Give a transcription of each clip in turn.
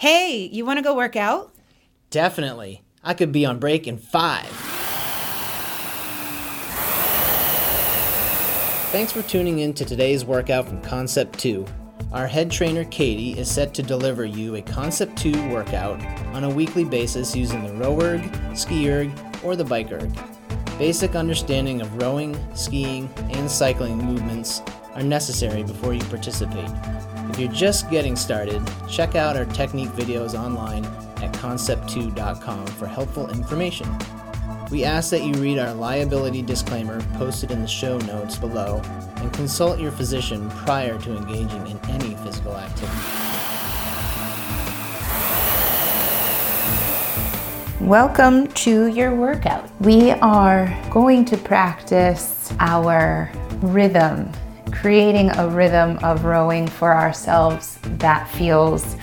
Hey, you want to go work out? Definitely. I could be on break in five. Thanks for tuning in to today's workout from Concept2. Our head trainer Katie is set to deliver you a Concept2 workout on a weekly basis using the RowErg, ski erg, or the BikeErg. Basic understanding of rowing, skiing, and cycling movements are necessary before you participate. You're just getting started, check out our technique videos online at concept2.com for helpful information. We ask that you read our liability disclaimer posted in the show notes below and consult your physician prior to engaging in any physical activity. Welcome to your workout. We are going to practice our rhythm creating a rhythm of rowing for ourselves that feels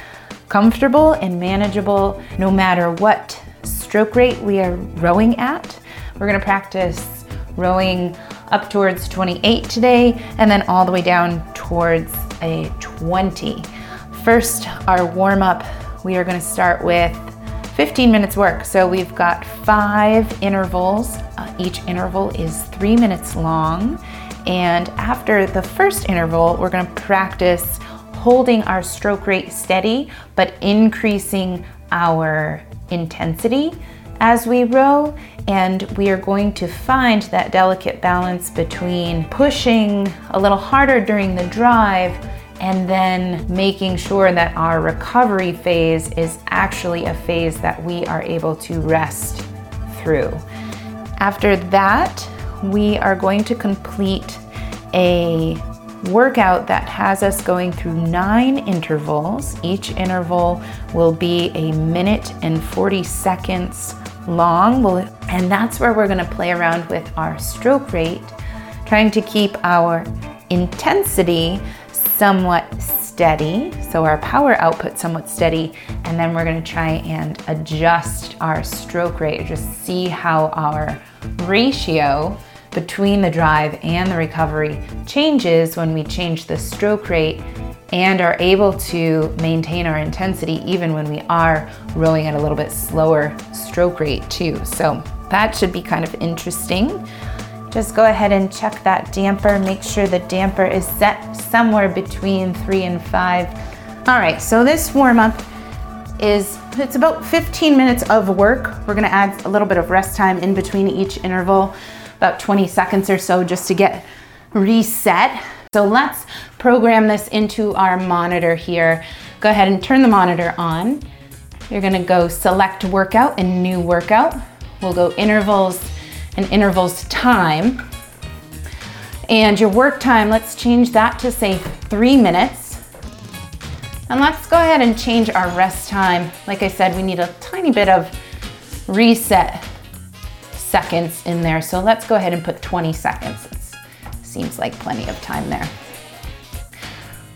comfortable and manageable no matter what stroke rate we are rowing at. We're gonna practice rowing up towards 28 today and then all the way down towards a 20. First, our warm up, we are gonna start with 15 minutes work. So we've got five intervals. Uh, each interval is three minutes long. And after the first interval, we're gonna practice holding our stroke rate steady, but increasing our intensity as we row. And we are going to find that delicate balance between pushing a little harder during the drive and then making sure that our recovery phase is actually a phase that we are able to rest through. After that, we are going to complete a workout that has us going through nine intervals. Each interval will be a minute and 40 seconds long. And that's where we're going to play around with our stroke rate, trying to keep our intensity somewhat steady, so our power output somewhat steady, and then we're going to try and adjust our stroke rate, just see how our ratio between the drive and the recovery changes when we change the stroke rate and are able to maintain our intensity even when we are rowing at a little bit slower stroke rate too. So that should be kind of interesting. Just go ahead and check that damper. Make sure the damper is set somewhere between three and five. All right, so this warm up is it's about 15 minutes of work. We're gonna add a little bit of rest time in between each interval about 20 seconds or so just to get reset. So let's program this into our monitor here. Go ahead and turn the monitor on. You're gonna go select workout and new workout. We'll go intervals and intervals time. And your work time, let's change that to say three minutes. And let's go ahead and change our rest time. Like I said, we need a tiny bit of reset seconds in there. So let's go ahead and put 20 seconds. It seems like plenty of time there.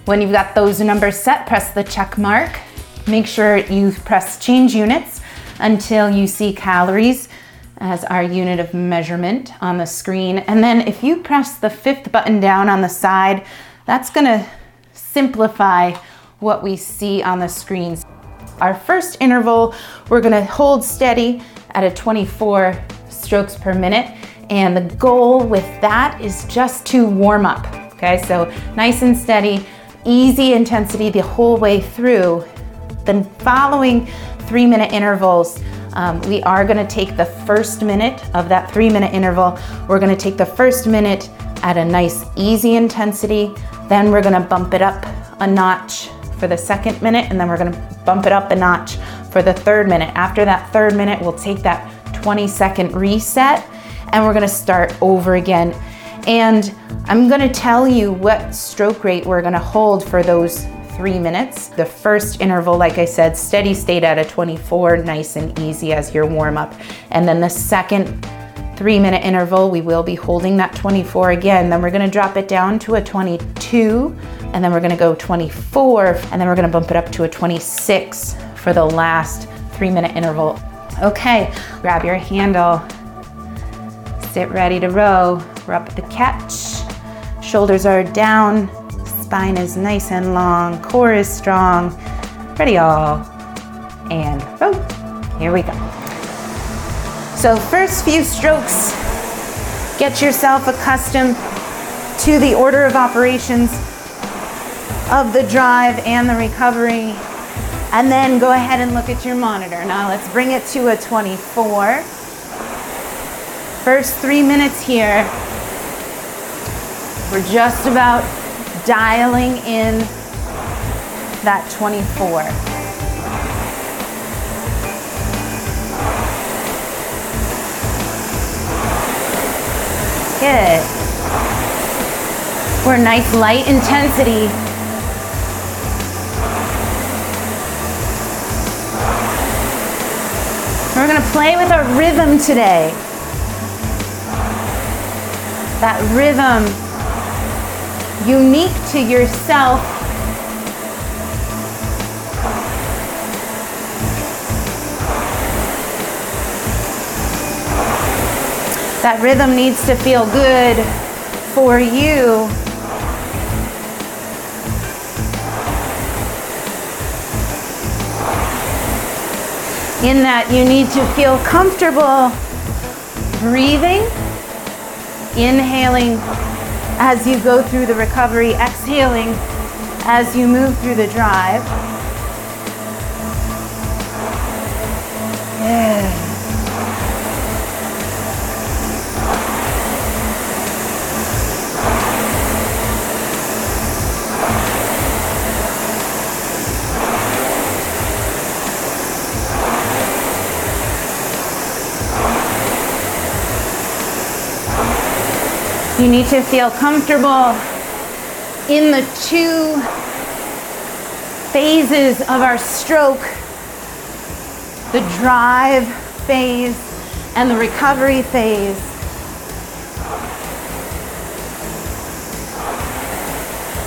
When you've got those numbers set, press the check mark. Make sure you press change units until you see calories as our unit of measurement on the screen. And then if you press the fifth button down on the side, that's gonna simplify what we see on the screens. Our first interval, we're gonna hold steady at a 24 strokes per minute. And the goal with that is just to warm up. Okay, so nice and steady, easy intensity the whole way through. Then following three minute intervals, um, we are gonna take the first minute of that three minute interval. We're gonna take the first minute at a nice easy intensity. Then we're gonna bump it up a notch for the second minute, and then we're gonna bump it up a notch for the third minute. After that third minute, we'll take that 20 second reset and we're gonna start over again. And I'm gonna tell you what stroke rate we're gonna hold for those three minutes. The first interval, like I said, steady state at a 24, nice and easy as your warm up. And then the second three minute interval, we will be holding that 24 again. Then we're gonna drop it down to a 22, and then we're gonna go 24, and then we're gonna bump it up to a 26 for the last three minute interval. Okay, grab your handle, sit ready to row. We're up at the catch, shoulders are down, spine is nice and long, core is strong. Ready all. and row. Here we go. So first few strokes, get yourself accustomed to the order of operations of the drive and the recovery. And then go ahead and look at your monitor. Now let's bring it to a 24. First three minutes here, we're just about dialing in that 24. Good. We're nice light intensity. We're gonna play with our rhythm today. That rhythm unique to yourself. That rhythm needs to feel good for you. In that you need to feel comfortable breathing, inhaling as you go through the recovery, exhaling as you move through the drive. Yeah. You need to feel comfortable in the two phases of our stroke the drive phase and the recovery phase.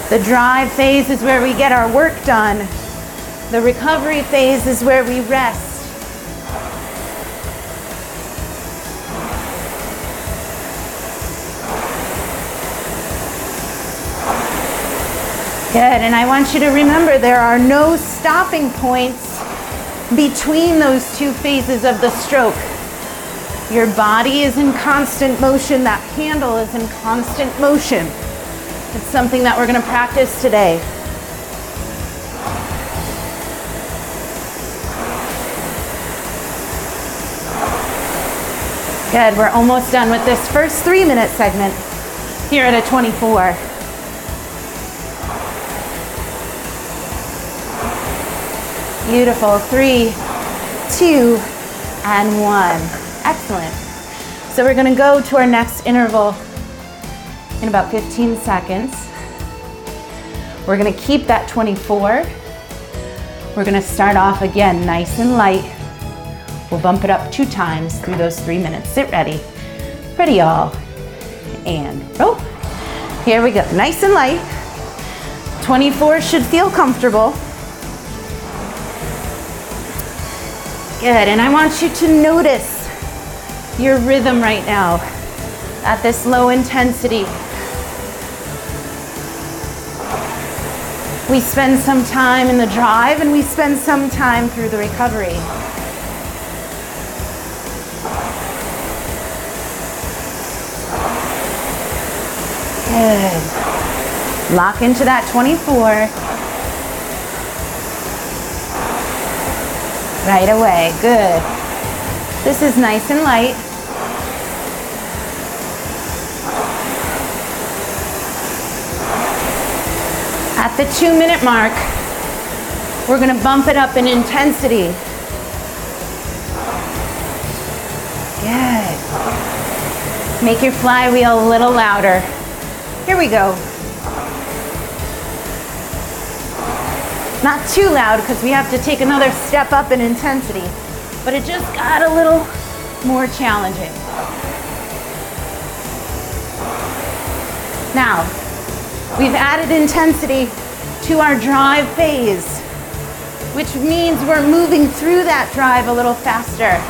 The drive phase is where we get our work done. The recovery phase is where we rest. Good, and I want you to remember there are no stopping points between those two phases of the stroke. Your body is in constant motion, that handle is in constant motion. It's something that we're going to practice today. Good, we're almost done with this first three minute segment here at a 24. Beautiful. Three, two, and one. Excellent. So we're going to go to our next interval in about 15 seconds. We're going to keep that 24. We're going to start off again nice and light. We'll bump it up two times through those three minutes. Sit ready. Ready, all. And roll. Here we go. Nice and light. 24 should feel comfortable. Good, and I want you to notice your rhythm right now at this low intensity. We spend some time in the drive and we spend some time through the recovery. Good. Lock into that 24. Right away, good. This is nice and light. At the two minute mark, we're gonna bump it up in intensity. Good. Make your flywheel a little louder. Here we go. Not too loud because we have to take another step up in intensity, but it just got a little more challenging. Now, we've added intensity to our drive phase, which means we're moving through that drive a little faster.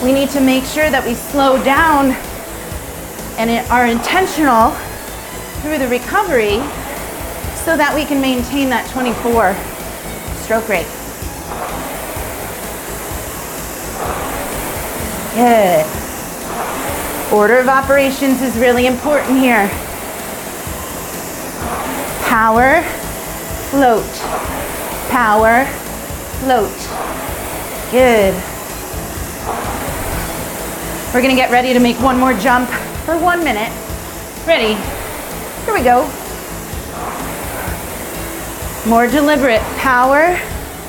We need to make sure that we slow down and are intentional through the recovery so that we can maintain that 24 stroke rate. Good. Order of operations is really important here. Power, float, power, float. Good. We're gonna get ready to make one more jump for one minute. Ready? Here we go. More deliberate. Power,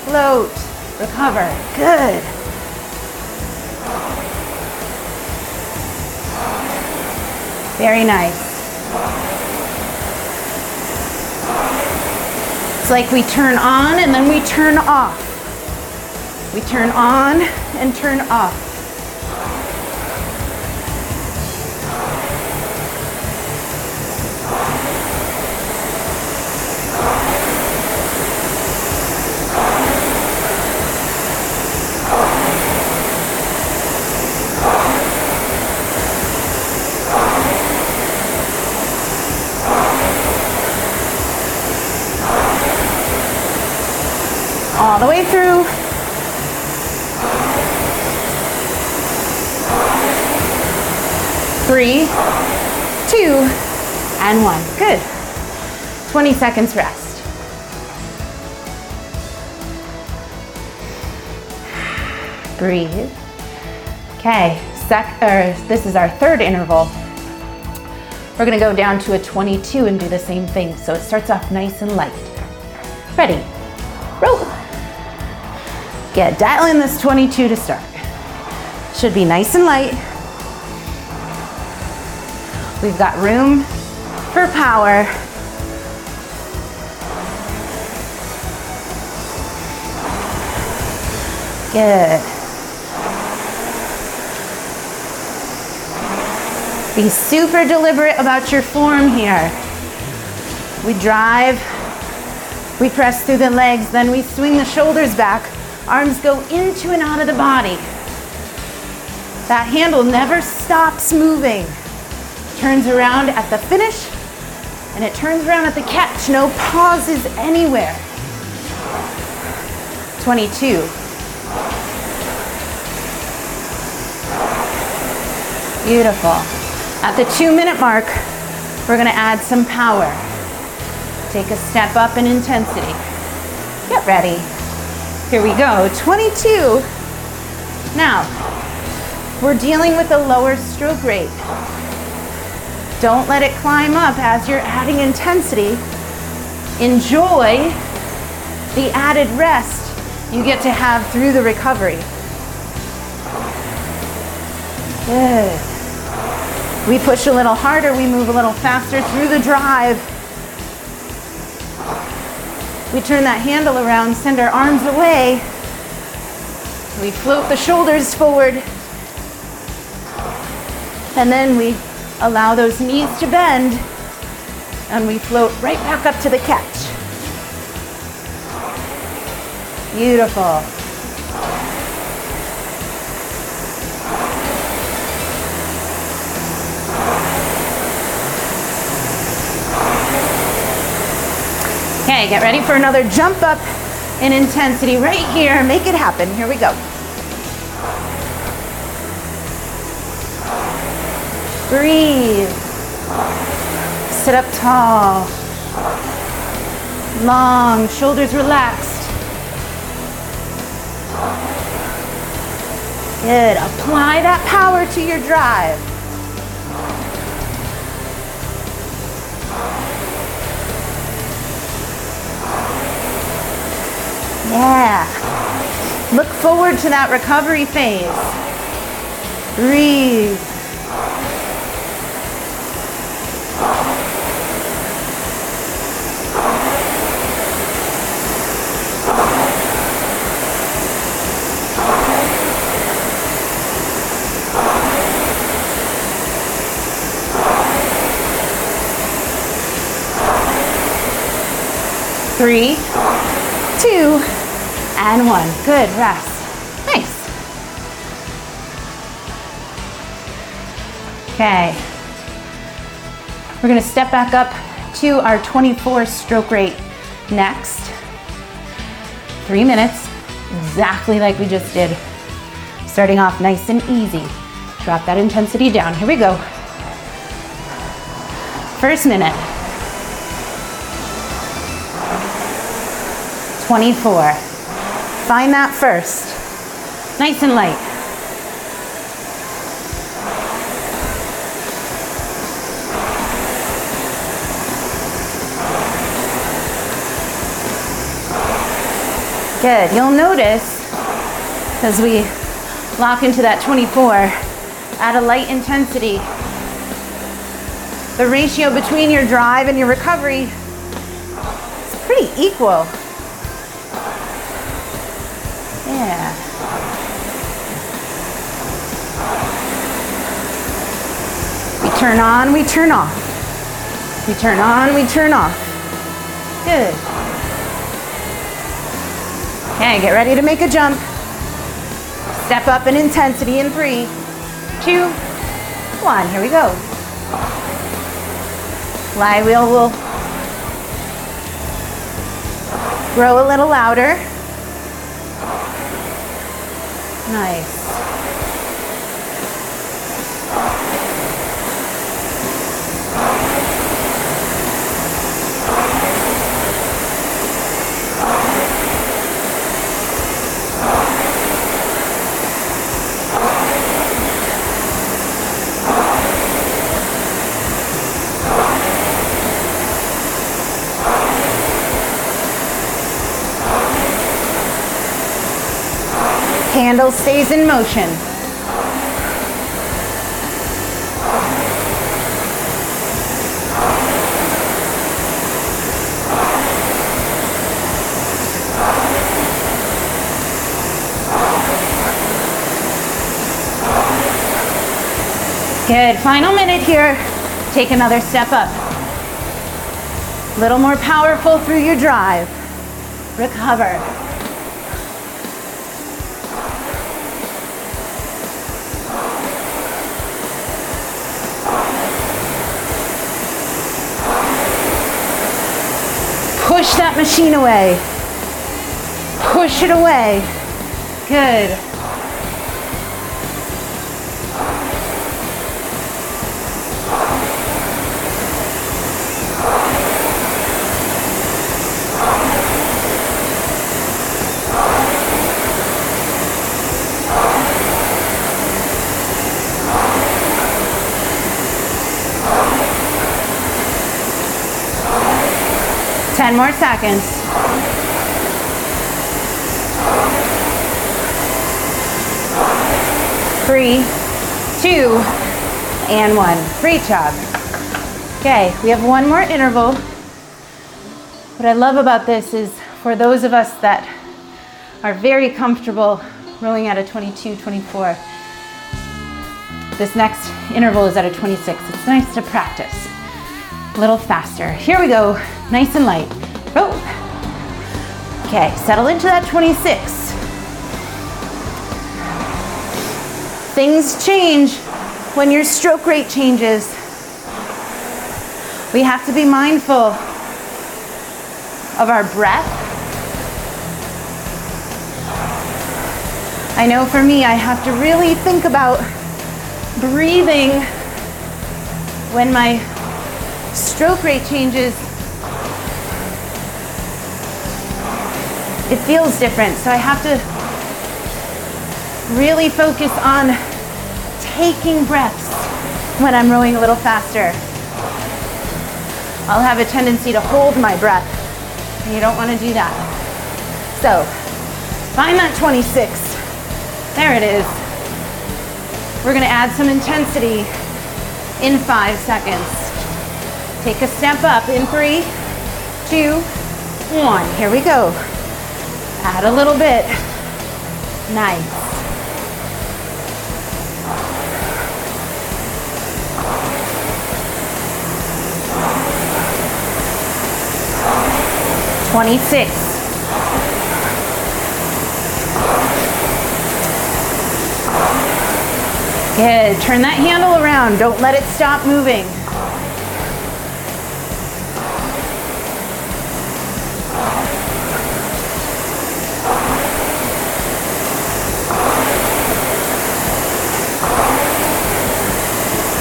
float, recover. Good. Very nice. It's like we turn on and then we turn off. We turn on and turn off. All the way through. Three, two, and one. Good. 20 seconds rest. Breathe. Okay, sec- or this is our third interval. We're gonna go down to a 22 and do the same thing. So it starts off nice and light. Ready. Get dial in this 22 to start. Should be nice and light. We've got room for power. Good. Be super deliberate about your form here. We drive, we press through the legs, then we swing the shoulders back. Arms go into and out of the body. That handle never stops moving. Turns around at the finish and it turns around at the catch. No pauses anywhere. 22. Beautiful. At the two minute mark, we're gonna add some power. Take a step up in intensity. Get ready. Here we go, 22. Now, we're dealing with a lower stroke rate. Don't let it climb up as you're adding intensity. Enjoy the added rest you get to have through the recovery. Good. We push a little harder, we move a little faster through the drive. We turn that handle around, send our arms away. We float the shoulders forward. And then we allow those knees to bend and we float right back up to the catch. Beautiful. Okay, get ready for another jump up in intensity right here. Make it happen. Here we go. Breathe. Sit up tall. Long, shoulders relaxed. Good. Apply that power to your drive. Yeah. Look forward to that recovery phase. Breathe. Three, and one. Good, rest. Nice. Okay. We're gonna step back up to our 24 stroke rate next. Three minutes, exactly like we just did. Starting off nice and easy. Drop that intensity down. Here we go. First minute. 24. Find that first. Nice and light. Good. You'll notice as we lock into that 24 at a light intensity, the ratio between your drive and your recovery is pretty equal. Yeah. We turn on, we turn off. We turn on, we turn off. Good. Okay, get ready to make a jump. Step up in intensity in three, two, one. Here we go. Flywheel will grow a little louder. Nice. Handle stays in motion. Good, final minute here. Take another step up. A little more powerful through your drive. Recover. Push that machine away. Push it away. Good. Ten more seconds. Three, two, and one. Great job. Okay, we have one more interval. What I love about this is for those of us that are very comfortable rowing at a 22, 24, this next interval is at a 26. It's nice to practice a little faster. Here we go, nice and light. Row. Okay, settle into that 26. Things change when your stroke rate changes. We have to be mindful of our breath. I know for me, I have to really think about breathing when my stroke rate changes. It feels different, so I have to really focus on taking breaths when I'm rowing a little faster. I'll have a tendency to hold my breath, and you don't want to do that. So, find that 26. There it is. We're going to add some intensity in five seconds. Take a step up in three, two, one. Here we go. Add a little bit. Nice. Twenty-six. Good. Turn that handle around. Don't let it stop moving.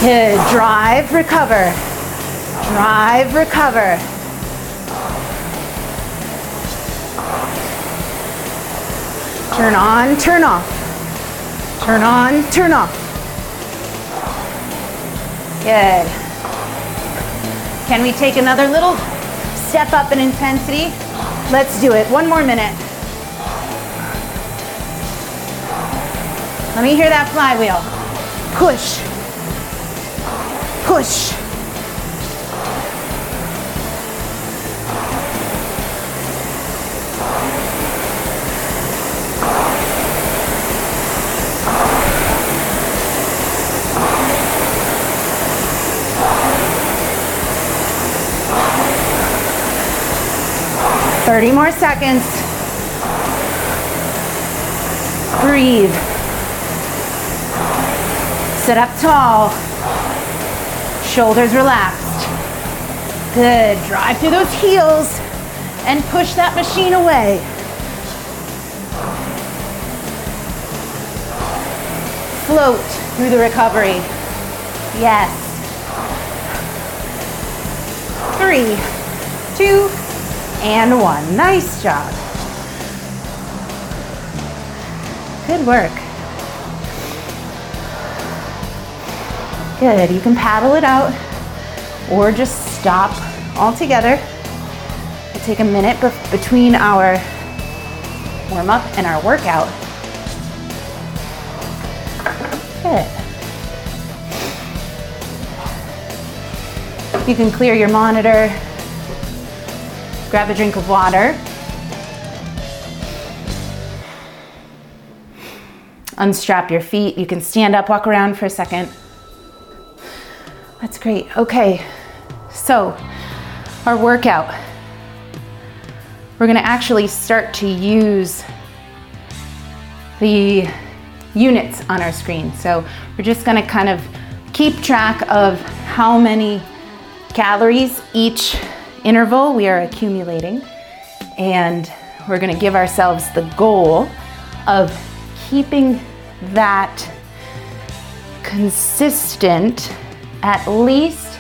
Good. Drive, recover. Drive, recover. Turn on, turn off. Turn on, turn off. Good. Can we take another little step up in intensity? Let's do it. One more minute. Let me hear that flywheel. Push. Push. Thirty more seconds. Breathe. Sit up tall. Shoulders relaxed. Good. Drive through those heels and push that machine away. Float through the recovery. Yes. Three, two, and one. Nice job. Good work. Good. You can paddle it out or just stop altogether. We'll take a minute between our warm up and our workout. Good. You can clear your monitor, grab a drink of water. Unstrap your feet. You can stand up, walk around for a second. That's great. Okay, so our workout. We're gonna actually start to use the units on our screen. So we're just gonna kind of keep track of how many calories each interval we are accumulating. And we're gonna give ourselves the goal of keeping that consistent at least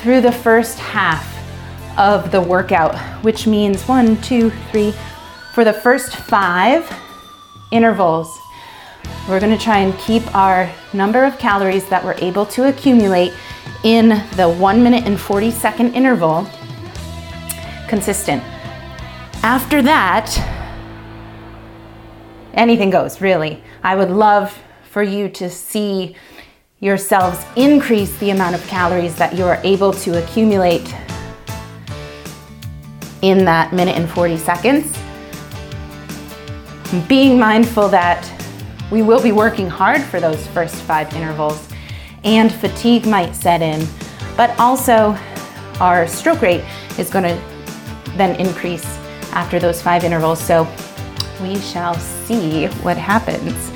through the first half of the workout, which means one, two, three, for the first five intervals, we're gonna try and keep our number of calories that we're able to accumulate in the one minute and 40 second interval consistent. After that, anything goes, really. I would love for you to see yourselves increase the amount of calories that you are able to accumulate in that minute and 40 seconds. Being mindful that we will be working hard for those first five intervals and fatigue might set in, but also our stroke rate is going to then increase after those five intervals. So we shall see what happens.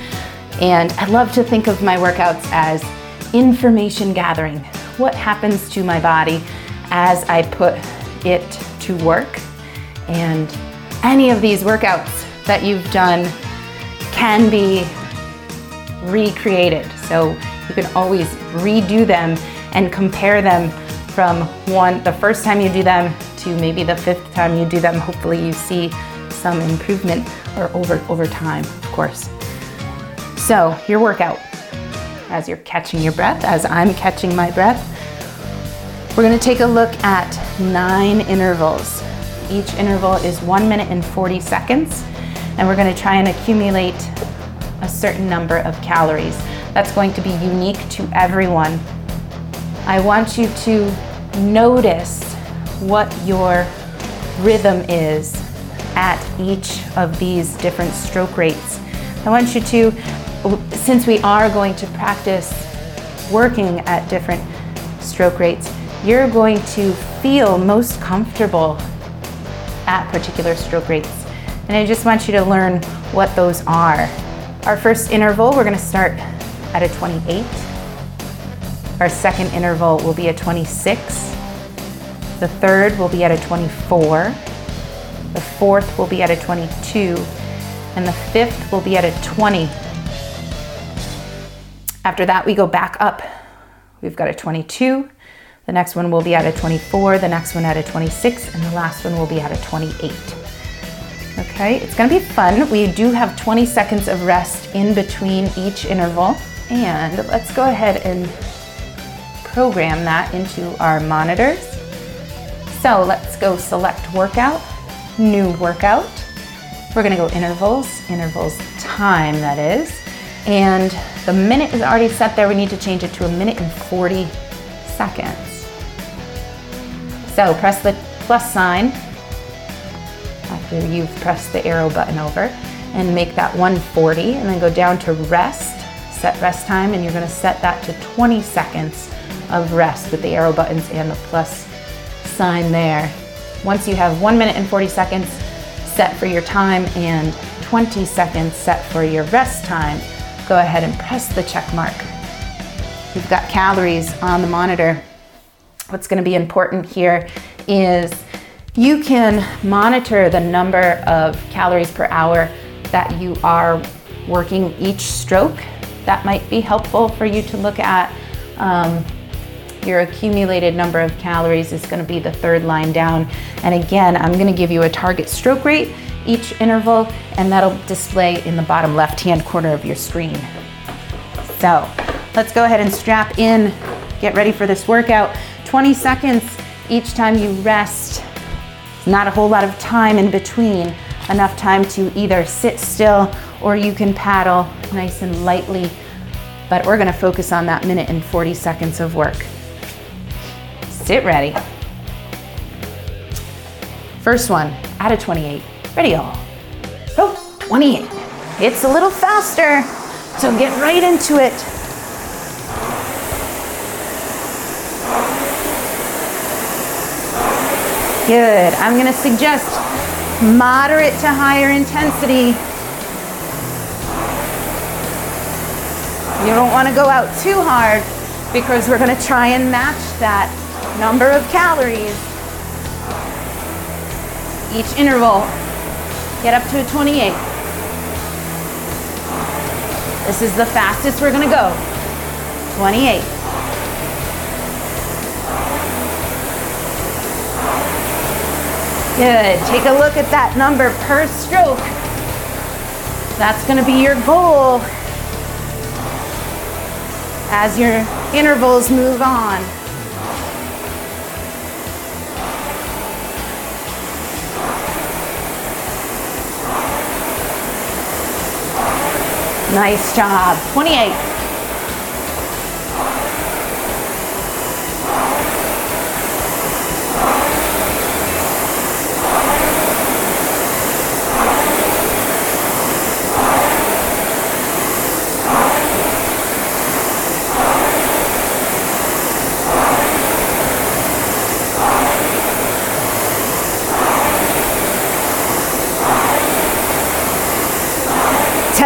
And I love to think of my workouts as information gathering. What happens to my body as I put it to work? And any of these workouts that you've done can be recreated. So you can always redo them and compare them from one the first time you do them to maybe the fifth time you do them. Hopefully you see some improvement or over over time, of course. So, your workout as you're catching your breath, as I'm catching my breath. We're going to take a look at 9 intervals. Each interval is 1 minute and 40 seconds, and we're going to try and accumulate a certain number of calories. That's going to be unique to everyone. I want you to notice what your rhythm is at each of these different stroke rates. I want you to, since we are going to practice working at different stroke rates, you're going to feel most comfortable at particular stroke rates. And I just want you to learn what those are. Our first interval, we're gonna start at a 28. Our second interval will be a 26. The third will be at a 24. The fourth will be at a 22. And the fifth will be at a 20. After that, we go back up we've got a 22. The next one will be at a 24, the next one at a 26, and the last one will be at a 28. Okay, it's gonna be fun. We do have 20 seconds of rest in between each interval. And let's go ahead and program that into our monitors. So let's go select workout, new workout. We're gonna go intervals, intervals time that is. And the minute is already set there. We need to change it to a minute and 40 seconds. So press the plus sign after you've pressed the arrow button over and make that 140 and then go down to rest, set rest time, and you're gonna set that to 20 seconds of rest with the arrow buttons and the plus sign there. Once you have one minute and 40 seconds set for your time and 20 seconds set for your rest time, go ahead and press the check mark. We've got calories on the monitor. What's gonna be important here is you can monitor the number of calories per hour that you are working each stroke. That might be helpful for you to look at. Um, your accumulated number of calories is going to be the third line down. And again, I'm going to give you a target stroke rate each interval, and that'll display in the bottom left hand corner of your screen. So let's go ahead and strap in, get ready for this workout. 20 seconds each time you rest. Not a whole lot of time in between, enough time to either sit still or you can paddle nice and lightly. But we're gonna focus on that minute and 40 seconds of work. Sit ready. First one, out of 28. Ready, all. Go, 28. It's a little faster, so get right into it. Good. I'm going to suggest moderate to higher intensity. You don't want to go out too hard because we're going to try and match that number of calories. Each interval, get up to a 28. This is the fastest we're to go. 28. Good. Take a look at that number per stroke. That's to be your goal as your intervals move on. Nice job. 28.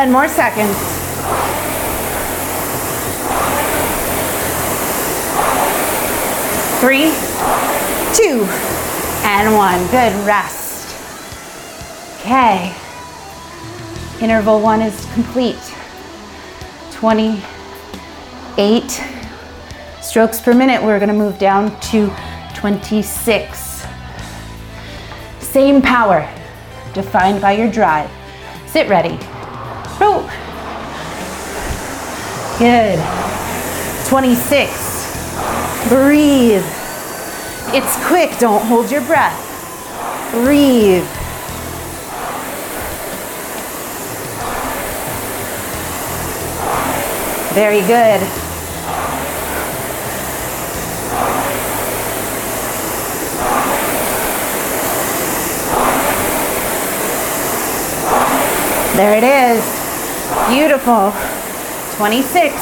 Ten more seconds. Three, two, and one. Good rest. Okay. Interval one is complete. 28 strokes per minute. We're gonna move down to 26. Same power, defined by your drive. Sit ready. Row. Good. 26. Breathe. It's quick, don't hold your breath. Breathe. Very good. There it is. Beautiful. 26.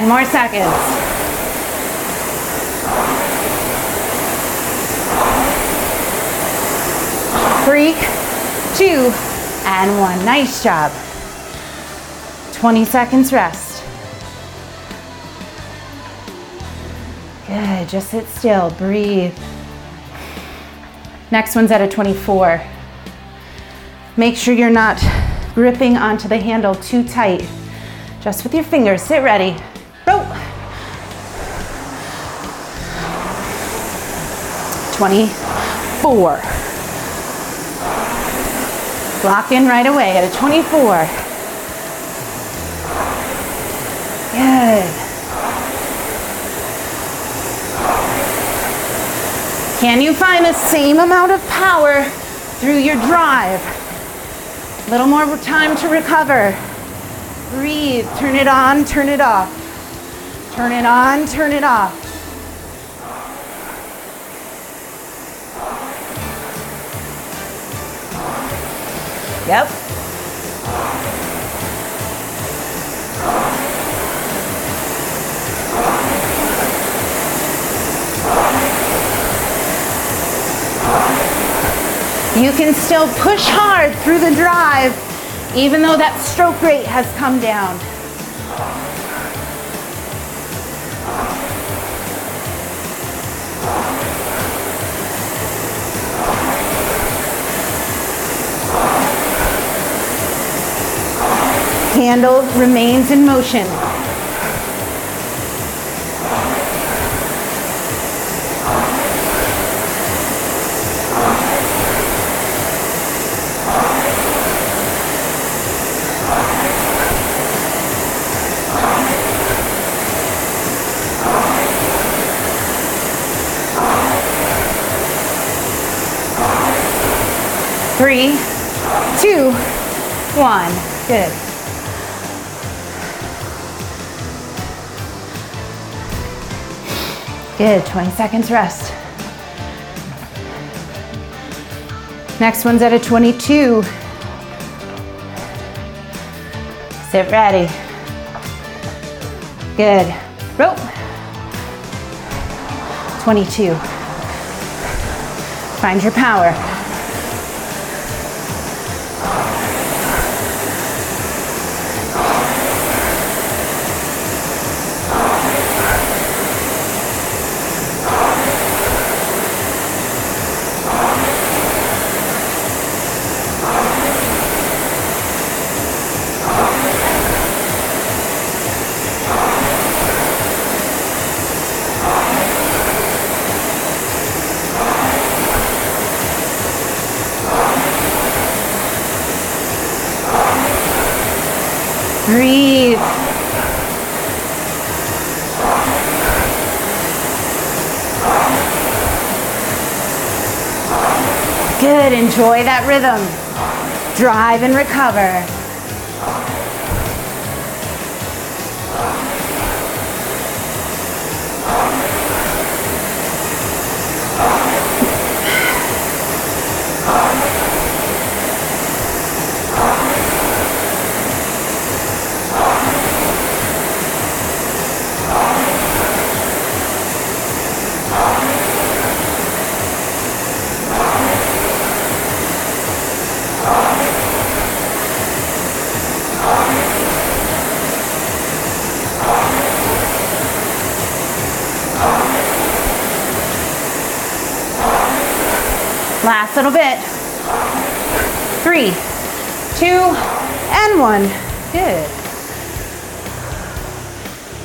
10 more seconds. Three, two, and one. Nice job. 20 seconds rest. Good, just sit still, breathe. Next one's at a 24. Make sure you're not gripping onto the handle too tight. Just with your fingers, sit ready. Row. 24. Lock in right away at a 24. Good. Can you find the same amount of power through your drive? A little more time to recover. Breathe, turn it on, turn it off. Turn it on, turn it off. Yep. You can still push hard through the drive even though that stroke rate has come down. Handle remains in motion. Three, two, one. Good. Good, 20 seconds rest. Next one's at a 22. Sit ready. Good. Rope. 22. Find your power. Enjoy that rhythm. Drive and recover. Last little bit. Three, two, and one. Good.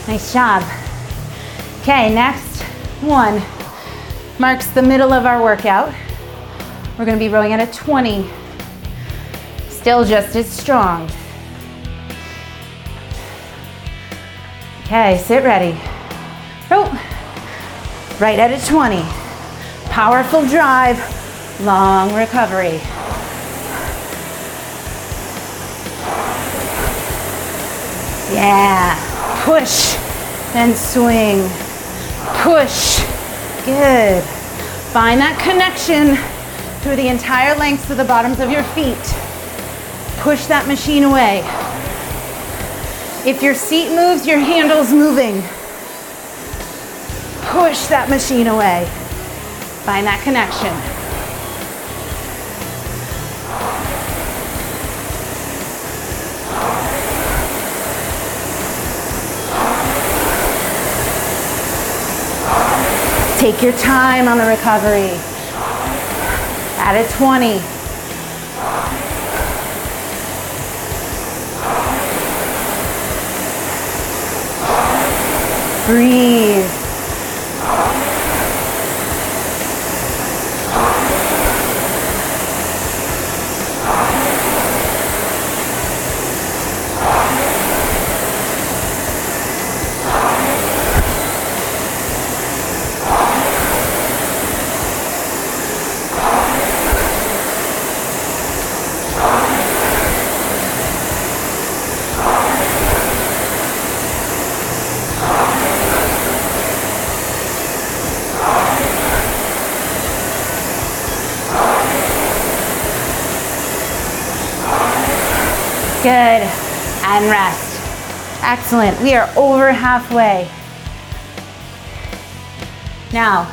Nice job. Okay, next one marks the middle of our workout. We're gonna be rowing at a 20. Still just as strong. Okay, sit ready. Row. Right at a 20. Powerful drive, long recovery. Yeah, push and swing. Push, good. Find that connection through the entire length of the bottoms of your feet. Push that machine away. If your seat moves, your handle's moving. Push that machine away. Find that connection. Take your time on the recovery. At a 20. Breathe. Good. And rest. Excellent. We are over halfway. Now,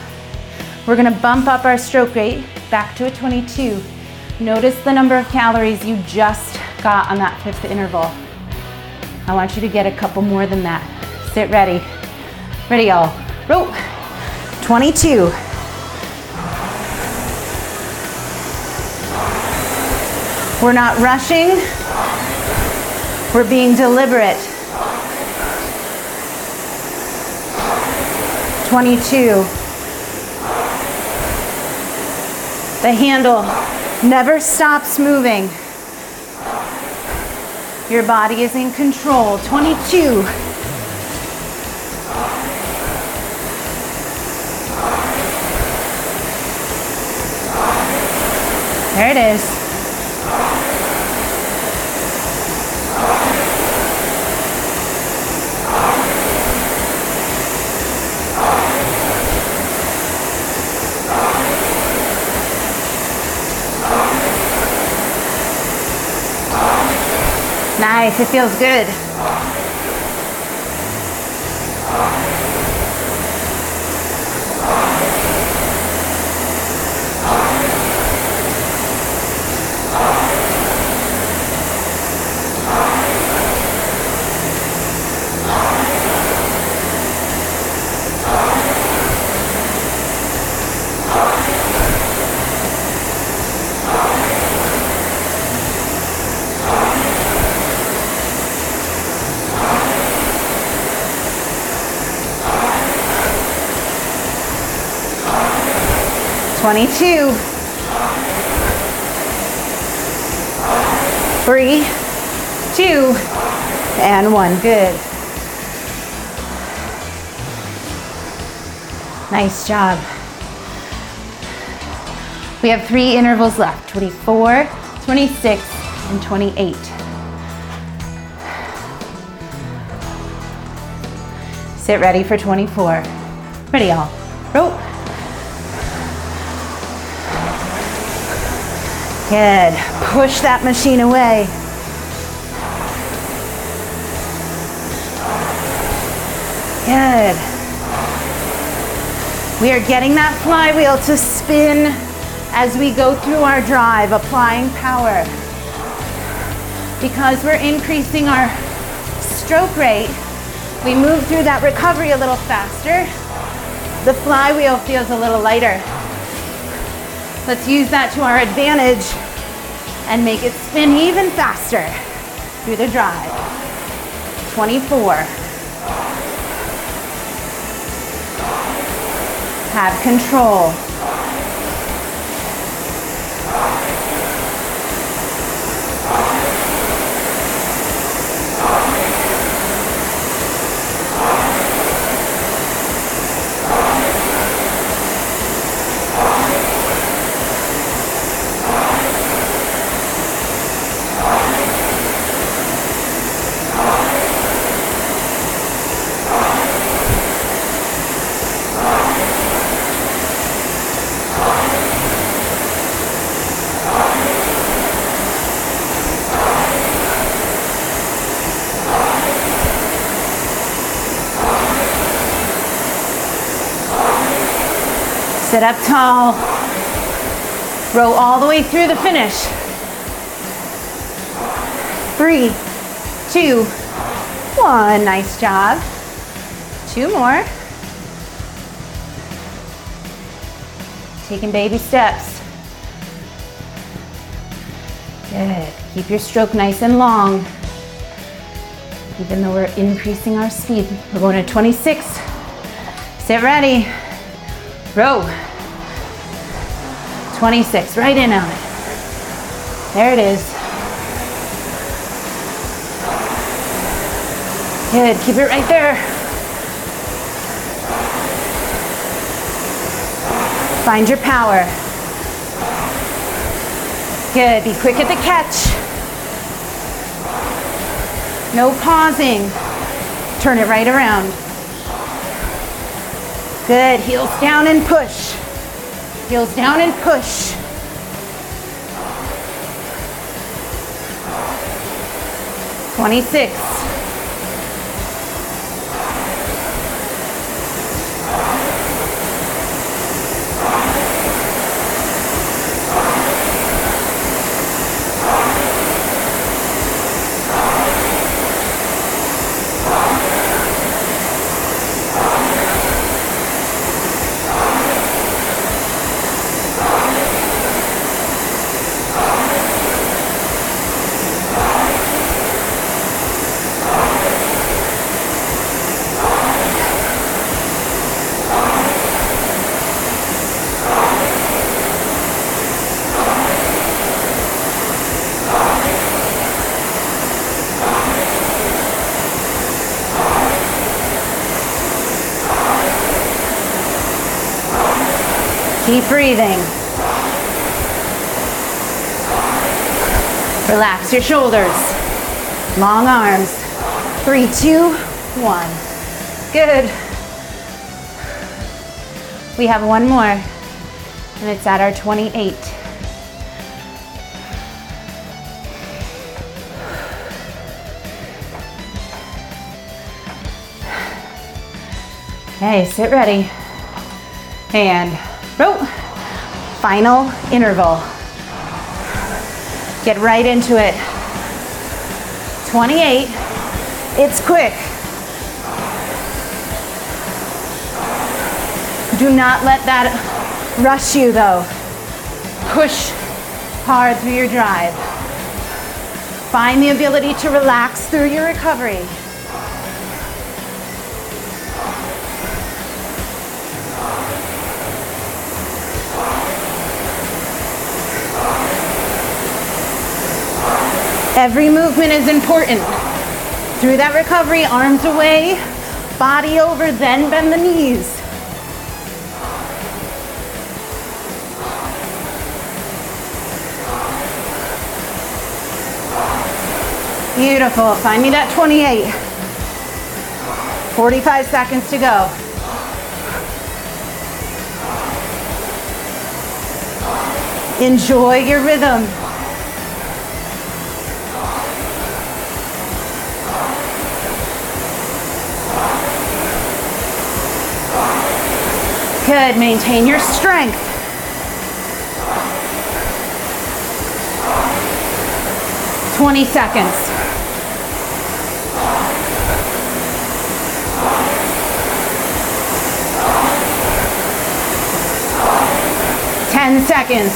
we're gonna bump up our stroke rate back to a 22. Notice the number of calories you just got on that fifth interval. I want you to get a couple more than that. Sit ready. Ready, y'all. Rope. 22. We're not rushing. We're being deliberate. 22. The handle never stops moving. Your body is in control. 22. There it is. Nice, it feels good. Twenty-two. Three, two, and one. Good. Nice job. We have three intervals left 24, 26, and 28. Sit ready for 24. Ready, y'all. Rope. Good. Push that machine away. Good. We are getting that flywheel to spin as we go through our drive, applying power. Because we're increasing our stroke rate, we move through that recovery a little faster. The flywheel feels a little lighter. Let's use that to our advantage and make it spin even faster through the drive. 24. Have control. Sit up tall. Row all the way through the finish. Three, two, one. Nice job. Two more. Taking baby steps. Good. Keep your stroke nice and long. Even though we're increasing our speed. We're going to 26. Sit ready. Row. 26, right in on it. There it is. Good, keep it right there. Find your power. Good, be quick at the catch. No pausing. Turn it right around. Good, heels down and push. Heels down and push. Twenty-six. Keep breathing. Relax your shoulders. Long arms. Three, two, one. Good. We have one more, and it's at our 28. Okay, sit ready. And row. Final interval. Get right into it. 28. It's quick. Do not let that rush you though. Push hard through your drive. Find the ability to relax through your recovery. Every movement is important. Through that recovery, arms away, body over, then bend the knees. Beautiful. Find me that 28. 45 seconds to go. Enjoy your rhythm. Good. Maintain your strength. Twenty seconds. Ten seconds.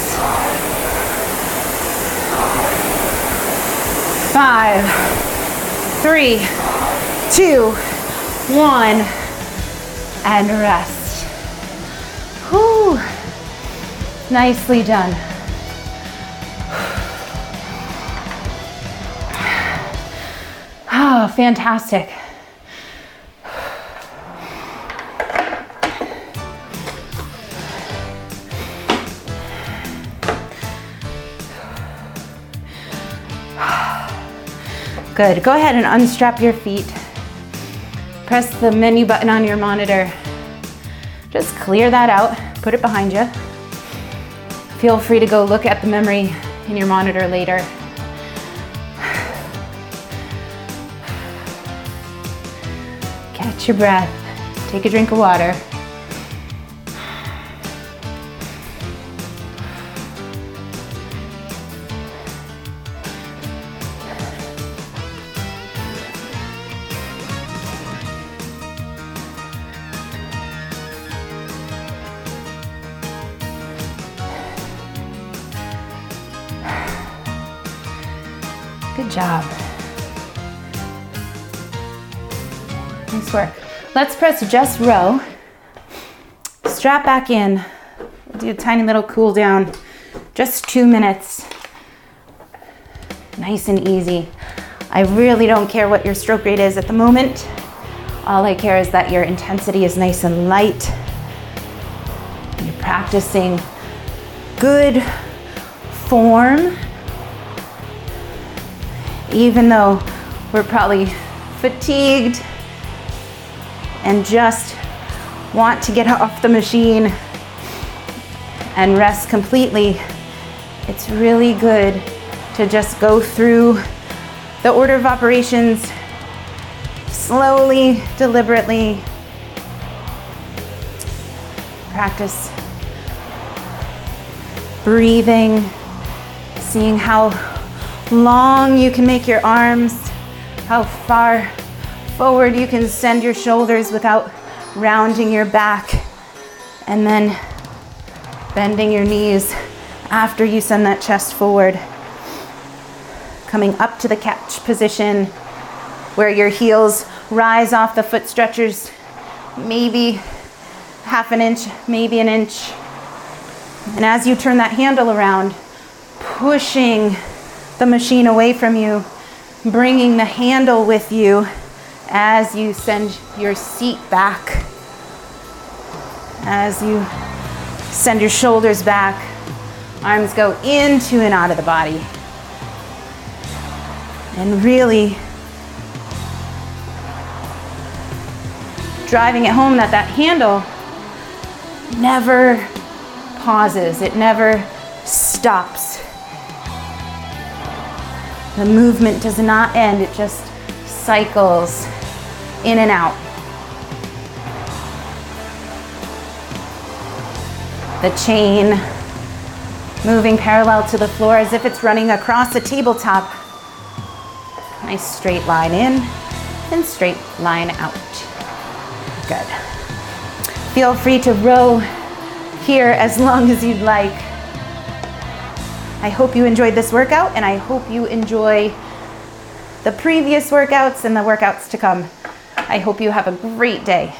Five, three, two, one, and rest. Nicely done. Oh, fantastic. Good. Go ahead and unstrap your feet. Press the menu button on your monitor. Just clear that out, put it behind you. Feel free to go look at the memory in your monitor later. Catch your breath. Take a drink of water. Press just row. Strap back in. We'll do a tiny little cool down. Just two minutes. Nice and easy. I really don't care what your stroke rate is at the moment. All I care is that your intensity is nice and light. You're practicing good form, even though we're probably fatigued and just want to get off the machine and rest completely, it's really good to just go through the order of operations slowly, deliberately. Practice breathing, seeing how long you can make your arms, how far forward you can send your shoulders without rounding your back, and then bending your knees after you send that chest forward. Coming up to the catch position where your heels rise off the foot stretchers, maybe half an inch, maybe an inch. And as you turn that handle around, pushing the machine away from you, bringing the handle with you as you send your seat back, as you send your shoulders back, arms go into and out of the body. And really driving it home that that handle never pauses, it never stops. The movement does not end, it just cycles in and out. The chain moving parallel to the floor as if it's running across a tabletop. Nice straight line in and straight line out. Good. Feel free to row here as long as you'd like. I hope you enjoyed this workout and I hope you enjoy the previous workouts and the workouts to come. I hope you have a great day.